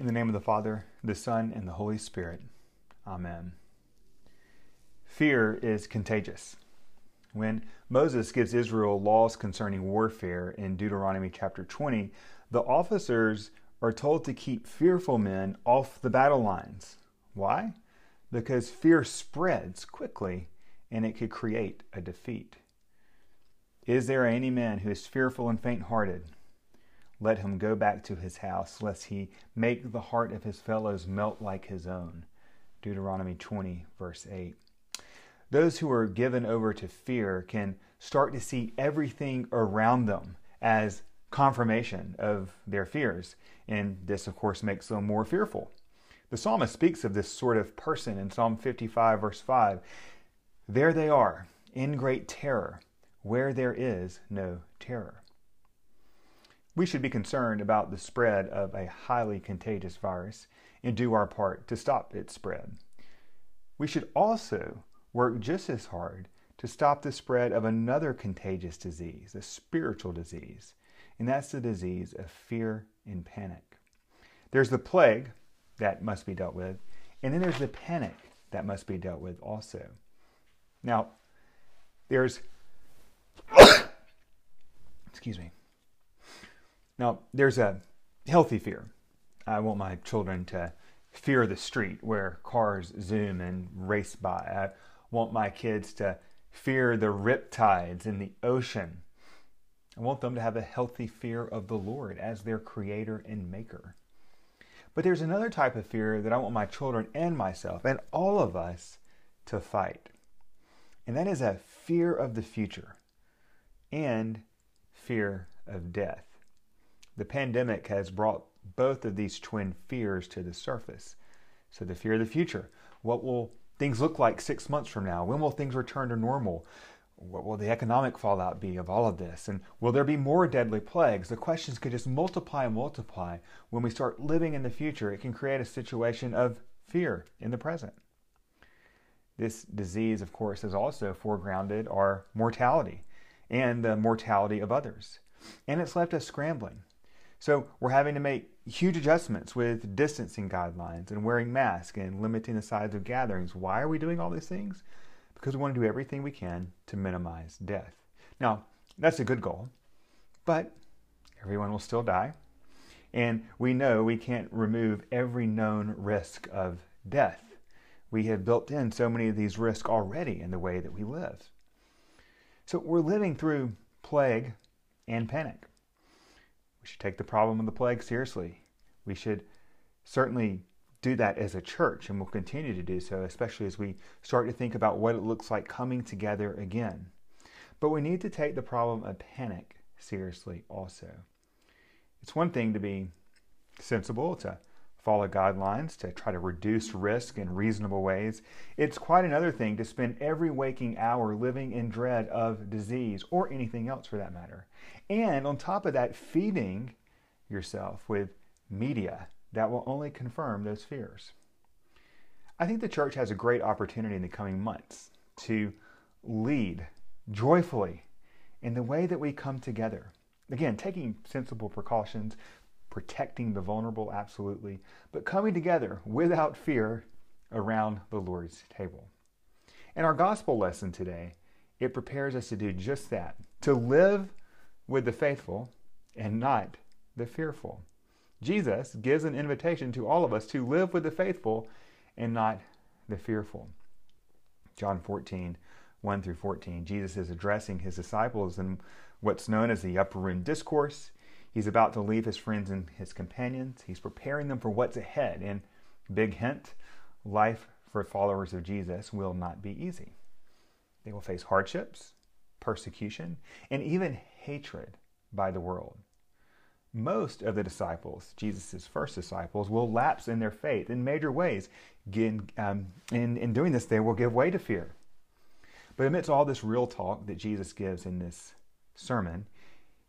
In the name of the Father, the Son, and the Holy Spirit. Amen. Fear is contagious. When Moses gives Israel laws concerning warfare in Deuteronomy chapter 20, the officers are told to keep fearful men off the battle lines. Why? Because fear spreads quickly and it could create a defeat. Is there any man who is fearful and faint hearted? Let him go back to his house, lest he make the heart of his fellows melt like his own. Deuteronomy 20, verse 8. Those who are given over to fear can start to see everything around them as confirmation of their fears, and this, of course, makes them more fearful. The psalmist speaks of this sort of person in Psalm 55, verse 5. There they are, in great terror, where there is no terror. We should be concerned about the spread of a highly contagious virus and do our part to stop its spread. We should also work just as hard to stop the spread of another contagious disease, a spiritual disease, and that's the disease of fear and panic. There's the plague that must be dealt with, and then there's the panic that must be dealt with also. Now, there's, excuse me. Now, there's a healthy fear. I want my children to fear the street where cars zoom and race by. I want my kids to fear the riptides in the ocean. I want them to have a healthy fear of the Lord as their creator and maker. But there's another type of fear that I want my children and myself and all of us to fight. And that is a fear of the future and fear of death. The pandemic has brought both of these twin fears to the surface. So, the fear of the future. What will things look like six months from now? When will things return to normal? What will the economic fallout be of all of this? And will there be more deadly plagues? The questions could just multiply and multiply. When we start living in the future, it can create a situation of fear in the present. This disease, of course, has also foregrounded our mortality and the mortality of others. And it's left us scrambling. So we're having to make huge adjustments with distancing guidelines and wearing masks and limiting the size of gatherings. Why are we doing all these things? Because we want to do everything we can to minimize death. Now, that's a good goal, but everyone will still die. And we know we can't remove every known risk of death. We have built in so many of these risks already in the way that we live. So we're living through plague and panic. We should take the problem of the plague seriously. We should certainly do that as a church, and we'll continue to do so, especially as we start to think about what it looks like coming together again. But we need to take the problem of panic seriously also. It's one thing to be sensible, to follow guidelines, to try to reduce risk in reasonable ways. It's quite another thing to spend every waking hour living in dread of disease or anything else for that matter. And on top of that, feeding yourself with media that will only confirm those fears. I think the church has a great opportunity in the coming months to lead joyfully in the way that we come together. Again, taking sensible precautions, protecting the vulnerable, absolutely, but coming together without fear around the Lord's table. In our gospel lesson today, it prepares us to do just that to live with the faithful and not the fearful. Jesus gives an invitation to all of us to live with the faithful and not the fearful. John 14, 1 through 14, Jesus is addressing his disciples in what's known as the Upper Room Discourse. He's about to leave his friends and his companions. He's preparing them for what's ahead. And big hint life for followers of Jesus will not be easy. They will face hardships, persecution, and even hatred by the world. Most of the disciples, Jesus' first disciples, will lapse in their faith in major ways. In, um, in, in doing this, they will give way to fear. But amidst all this real talk that Jesus gives in this sermon,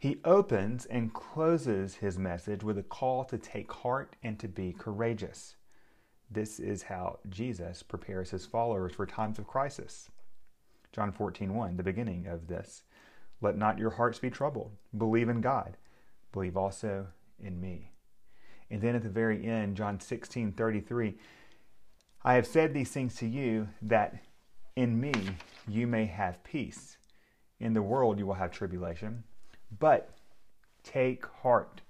he opens and closes his message with a call to take heart and to be courageous. This is how Jesus prepares his followers for times of crisis. John 14, 1, the beginning of this. Let not your hearts be troubled. Believe in God. Believe also in me. And then at the very end, John 16:33, I have said these things to you that in me you may have peace. In the world you will have tribulation, but take heart,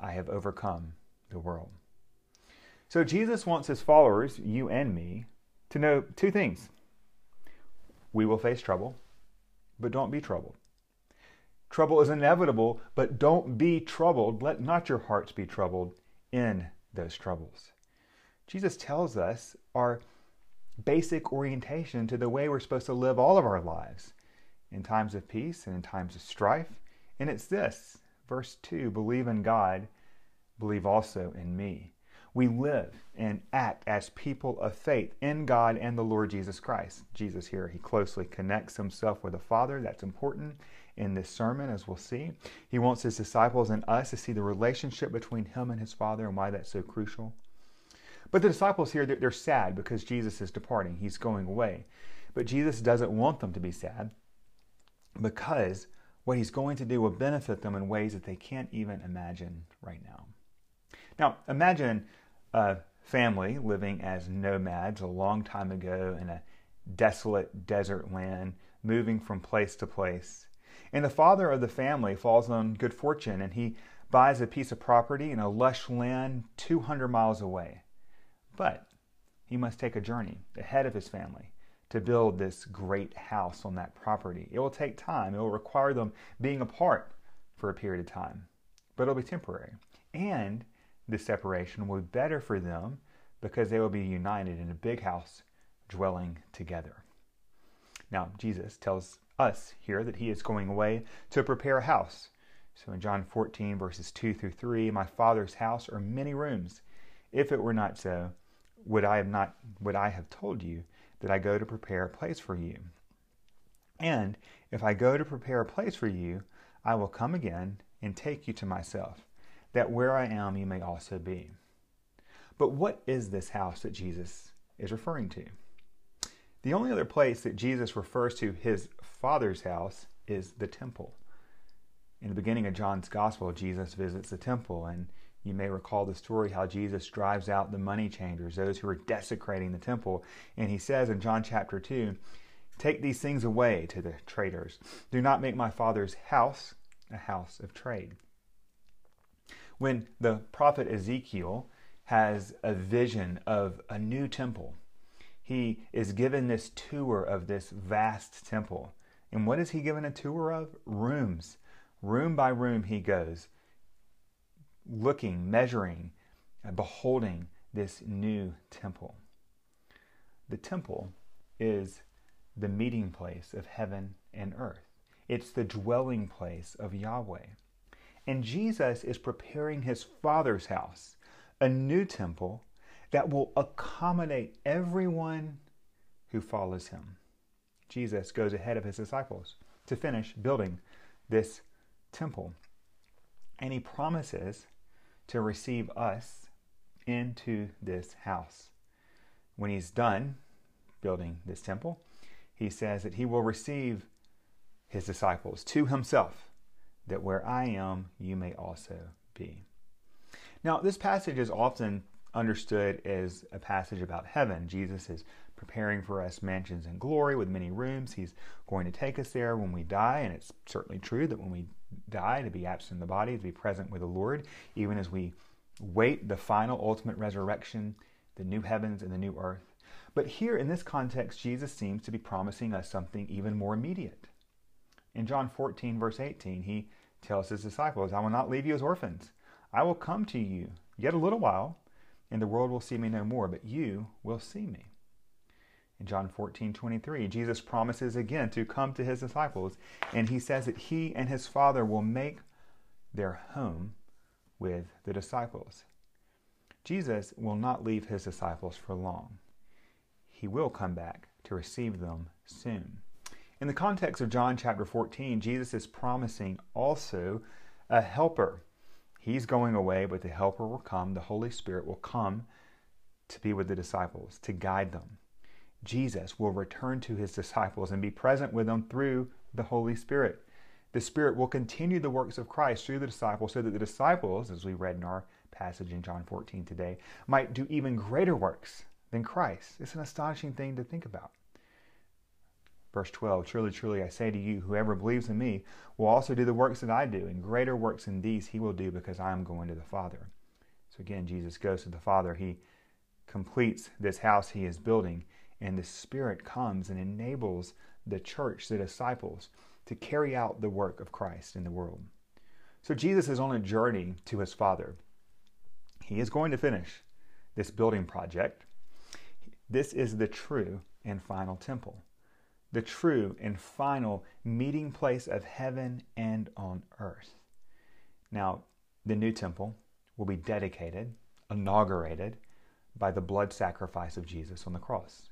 I have overcome the world. So Jesus wants his followers, you and me, to know two things. We will face trouble, but don't be troubled. Trouble is inevitable, but don't be troubled. Let not your hearts be troubled in those troubles. Jesus tells us our basic orientation to the way we're supposed to live all of our lives in times of peace and in times of strife. And it's this verse 2 believe in God, believe also in me. We live and act as people of faith in God and the Lord Jesus Christ. Jesus here, he closely connects himself with the Father. That's important in this sermon, as we'll see. He wants his disciples and us to see the relationship between him and his Father and why that's so crucial. But the disciples here, they're sad because Jesus is departing. He's going away. But Jesus doesn't want them to be sad because what he's going to do will benefit them in ways that they can't even imagine right now. Now, imagine a family living as nomads a long time ago in a desolate desert land, moving from place to place. And the father of the family falls on good fortune and he buys a piece of property in a lush land 200 miles away. But he must take a journey ahead of his family to build this great house on that property. It will take time, it will require them being apart for a period of time, but it'll be temporary. And the separation will be better for them because they will be united in a big house dwelling together. Now, Jesus tells us here that he is going away to prepare a house. So in John 14, verses 2 through 3, my Father's house are many rooms. If it were not so, would I have not would I have told you that I go to prepare a place for you? And if I go to prepare a place for you, I will come again and take you to myself, that where I am you may also be. But what is this house that Jesus is referring to? The only other place that Jesus refers to his Father's house is the temple. In the beginning of John's Gospel, Jesus visits the temple, and you may recall the story how Jesus drives out the money changers, those who are desecrating the temple. And he says in John chapter 2, Take these things away to the traders. Do not make my Father's house a house of trade. When the prophet Ezekiel has a vision of a new temple, he is given this tour of this vast temple. And what is he given a tour of? Rooms. Room by room he goes, looking, measuring, and beholding this new temple. The temple is the meeting place of heaven and earth. It's the dwelling place of Yahweh. And Jesus is preparing his Father's house, a new temple that will accommodate everyone who follows him. Jesus goes ahead of his disciples to finish building this temple. And he promises to receive us into this house. When he's done building this temple, he says that he will receive his disciples to himself, that where I am, you may also be. Now, this passage is often understood as a passage about heaven. Jesus is preparing for us mansions in glory with many rooms. He's going to take us there when we die, and it's certainly true that when we die, to be absent in the body, to be present with the Lord, even as we wait the final ultimate resurrection, the new heavens and the new earth. But here in this context, Jesus seems to be promising us something even more immediate. In John 14, verse 18, he tells his disciples, I will not leave you as orphans. I will come to you yet a little while and the world will see me no more, but you will see me. In John 14, 23, Jesus promises again to come to his disciples, and he says that he and his Father will make their home with the disciples. Jesus will not leave his disciples for long. He will come back to receive them soon. In the context of John chapter 14, Jesus is promising also a helper He's going away, but the Helper will come. The Holy Spirit will come to be with the disciples, to guide them. Jesus will return to his disciples and be present with them through the Holy Spirit. The Spirit will continue the works of Christ through the disciples so that the disciples, as we read in our passage in John 14 today, might do even greater works than Christ. It's an astonishing thing to think about. Verse 12 Truly, truly, I say to you, whoever believes in me will also do the works that I do, and greater works than these he will do because I am going to the Father. So again, Jesus goes to the Father. He completes this house he is building, and the Spirit comes and enables the church, the disciples, to carry out the work of Christ in the world. So Jesus is on a journey to his Father. He is going to finish this building project. This is the true and final temple, the true and final meeting place of heaven and on earth. Now, the new temple will be dedicated, inaugurated by the blood sacrifice of Jesus on the cross.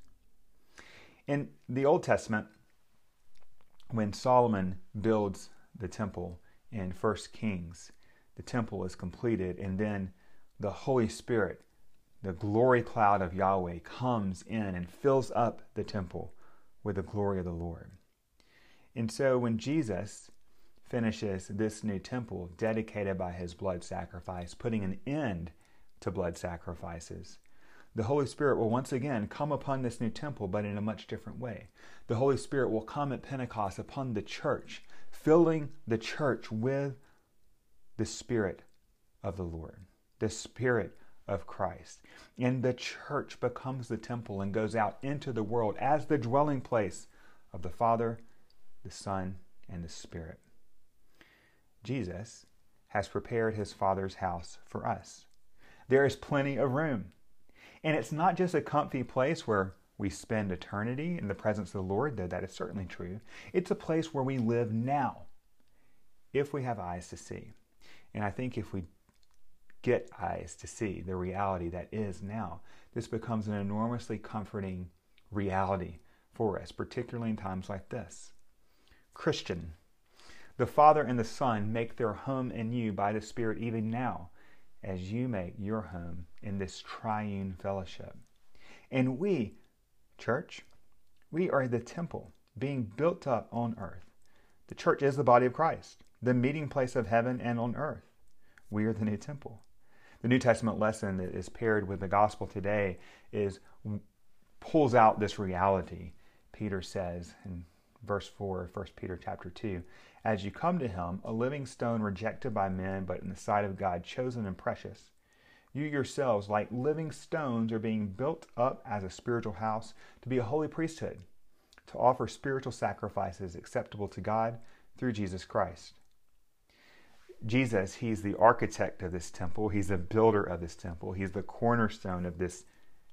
In the Old Testament, when Solomon builds the temple in 1 Kings, the temple is completed, and then the Holy Spirit, the glory cloud of Yahweh, comes in and fills up the temple with the glory of the Lord. And so when Jesus finishes this new temple dedicated by his blood sacrifice, putting an end to blood sacrifices, the Holy Spirit will once again come upon this new temple, but in a much different way. The Holy Spirit will come at Pentecost upon the church, filling the church with the Spirit of the Lord, the Spirit of Christ. And the church becomes the temple and goes out into the world as the dwelling place of the Father, the Son, and the Spirit. Jesus has prepared his Father's house for us. There is plenty of room. And it's not just a comfy place where we spend eternity in the presence of the Lord, though that is certainly true. It's a place where we live now, if we have eyes to see. And I think if we get eyes to see the reality that is now, this becomes an enormously comforting reality for us, particularly in times like this. Christian, the Father and the Son make their home in you by the Spirit even now as you make your home in this triune fellowship. And we, church, we are the temple being built up on earth. The church is the body of Christ, the meeting place of heaven and on earth. We are the new temple. The New Testament lesson that is paired with the gospel today is pulls out this reality. Peter says in verse 4 of 1 Peter chapter 2, as you come to him, a living stone rejected by men, but in the sight of God chosen and precious. You yourselves, like living stones, are being built up as a spiritual house to be a holy priesthood, to offer spiritual sacrifices acceptable to God through Jesus Christ. Jesus, he's the architect of this temple, he's the builder of this temple, he's the cornerstone of this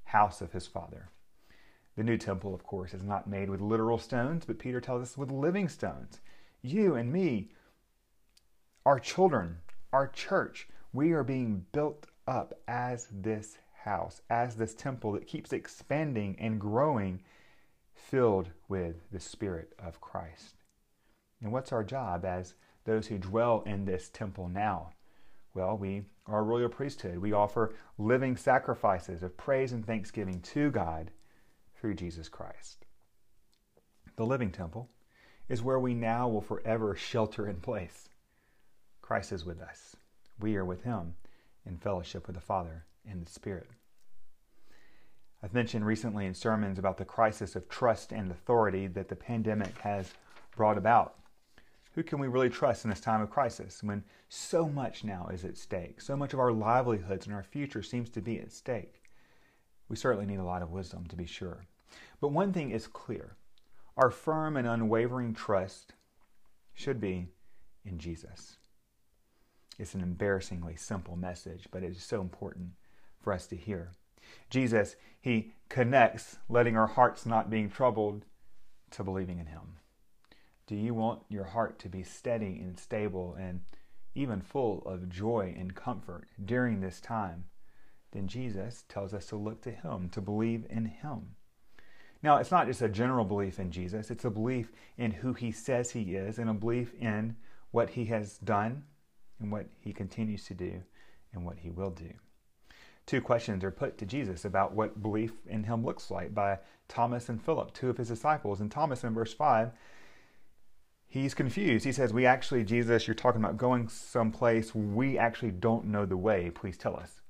house of his Father. The new temple, of course, is not made with literal stones, but Peter tells us with living stones you and me, our children, our church, we are being built up as this house, as this temple that keeps expanding and growing, filled with the Spirit of Christ. And what's our job as those who dwell in this temple now? Well, we are a royal priesthood. We offer living sacrifices of praise and thanksgiving to God through Jesus Christ. The living temple is where we now will forever shelter in place. Christ is with us. We are with him in fellowship with the Father and the Spirit. I've mentioned recently in sermons about the crisis of trust and authority that the pandemic has brought about. Who can we really trust in this time of crisis when so much now is at stake? So much of our livelihoods and our future seems to be at stake. We certainly need a lot of wisdom to be sure. But one thing is clear our firm and unwavering trust should be in Jesus. It's an embarrassingly simple message, but it is so important for us to hear. Jesus, He connects letting our hearts not being troubled to believing in Him. Do you want your heart to be steady and stable and even full of joy and comfort during this time? Then Jesus tells us to look to Him, to believe in Him. Now, it's not just a general belief in Jesus, it's a belief in who he says he is and a belief in what he has done and what he continues to do and what he will do. Two questions are put to Jesus about what belief in him looks like by Thomas and Philip, two of his disciples. And Thomas, in verse 5, he's confused. He says, We actually, Jesus, you're talking about going someplace we actually don't know the way. Please tell us.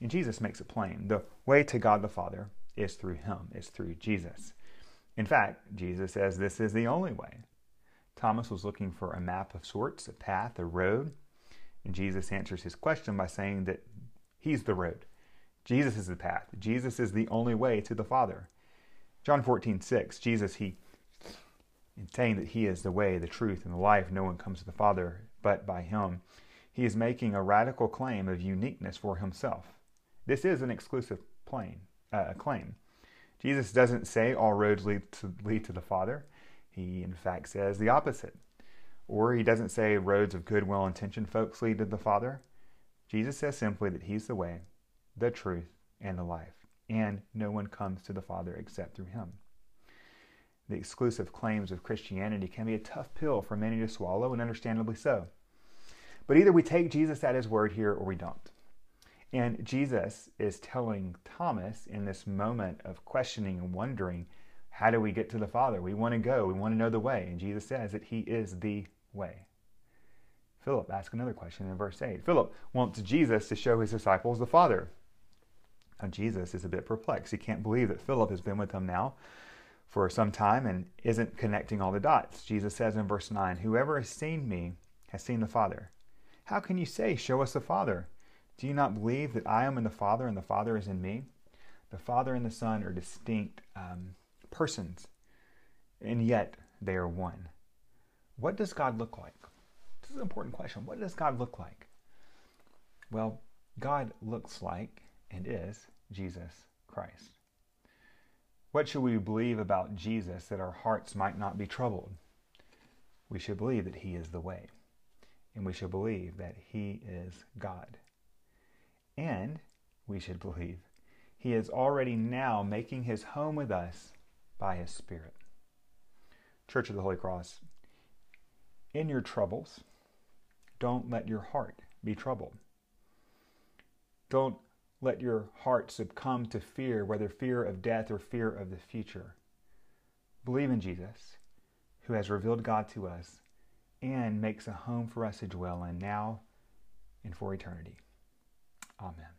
And Jesus makes it plain. The way to God the Father is through him, is through Jesus. In fact, Jesus says this is the only way. Thomas was looking for a map of sorts, a path, a road. And Jesus answers his question by saying that he's the road. Jesus is the path. Jesus is the only way to the Father. John 14, 6, Jesus, he, in saying that he is the way, the truth, and the life, no one comes to the Father but by him, he is making a radical claim of uniqueness for himself. This is an exclusive plain, uh, claim. Jesus doesn't say all roads lead to, lead to the Father. He, in fact, says the opposite. Or he doesn't say roads of goodwill intention folks lead to the Father. Jesus says simply that he's the way, the truth, and the life and no one comes to the Father except through him. The exclusive claims of Christianity can be a tough pill for many to swallow, and understandably so. But either we take Jesus at his word here or we don't. And Jesus is telling Thomas in this moment of questioning and wondering, how do we get to the Father? We want to go, we want to know the way. And Jesus says that he is the way. Philip asks another question in verse 8. Philip wants Jesus to show his disciples the Father. Now, Jesus is a bit perplexed. He can't believe that Philip has been with him now for some time and isn't connecting all the dots. Jesus says in verse 9, Whoever has seen me has seen the Father. How can you say, Show us the Father? Do you not believe that I am in the Father and the Father is in me? The Father and the Son are distinct um, persons, and yet they are one. What does God look like? This is an important question. What does God look like? Well, God looks like and is Jesus Christ. What should we believe about Jesus that our hearts might not be troubled? We should believe that He is the way, and we should believe that He is God. And we should believe He is already now making His home with us by His Spirit. Church of the Holy Cross, in your troubles, don't let your heart be troubled. Don't let your heart succumb to fear, whether fear of death or fear of the future. Believe in Jesus, who has revealed God to us and makes a home for us to dwell in now and for eternity. Amen.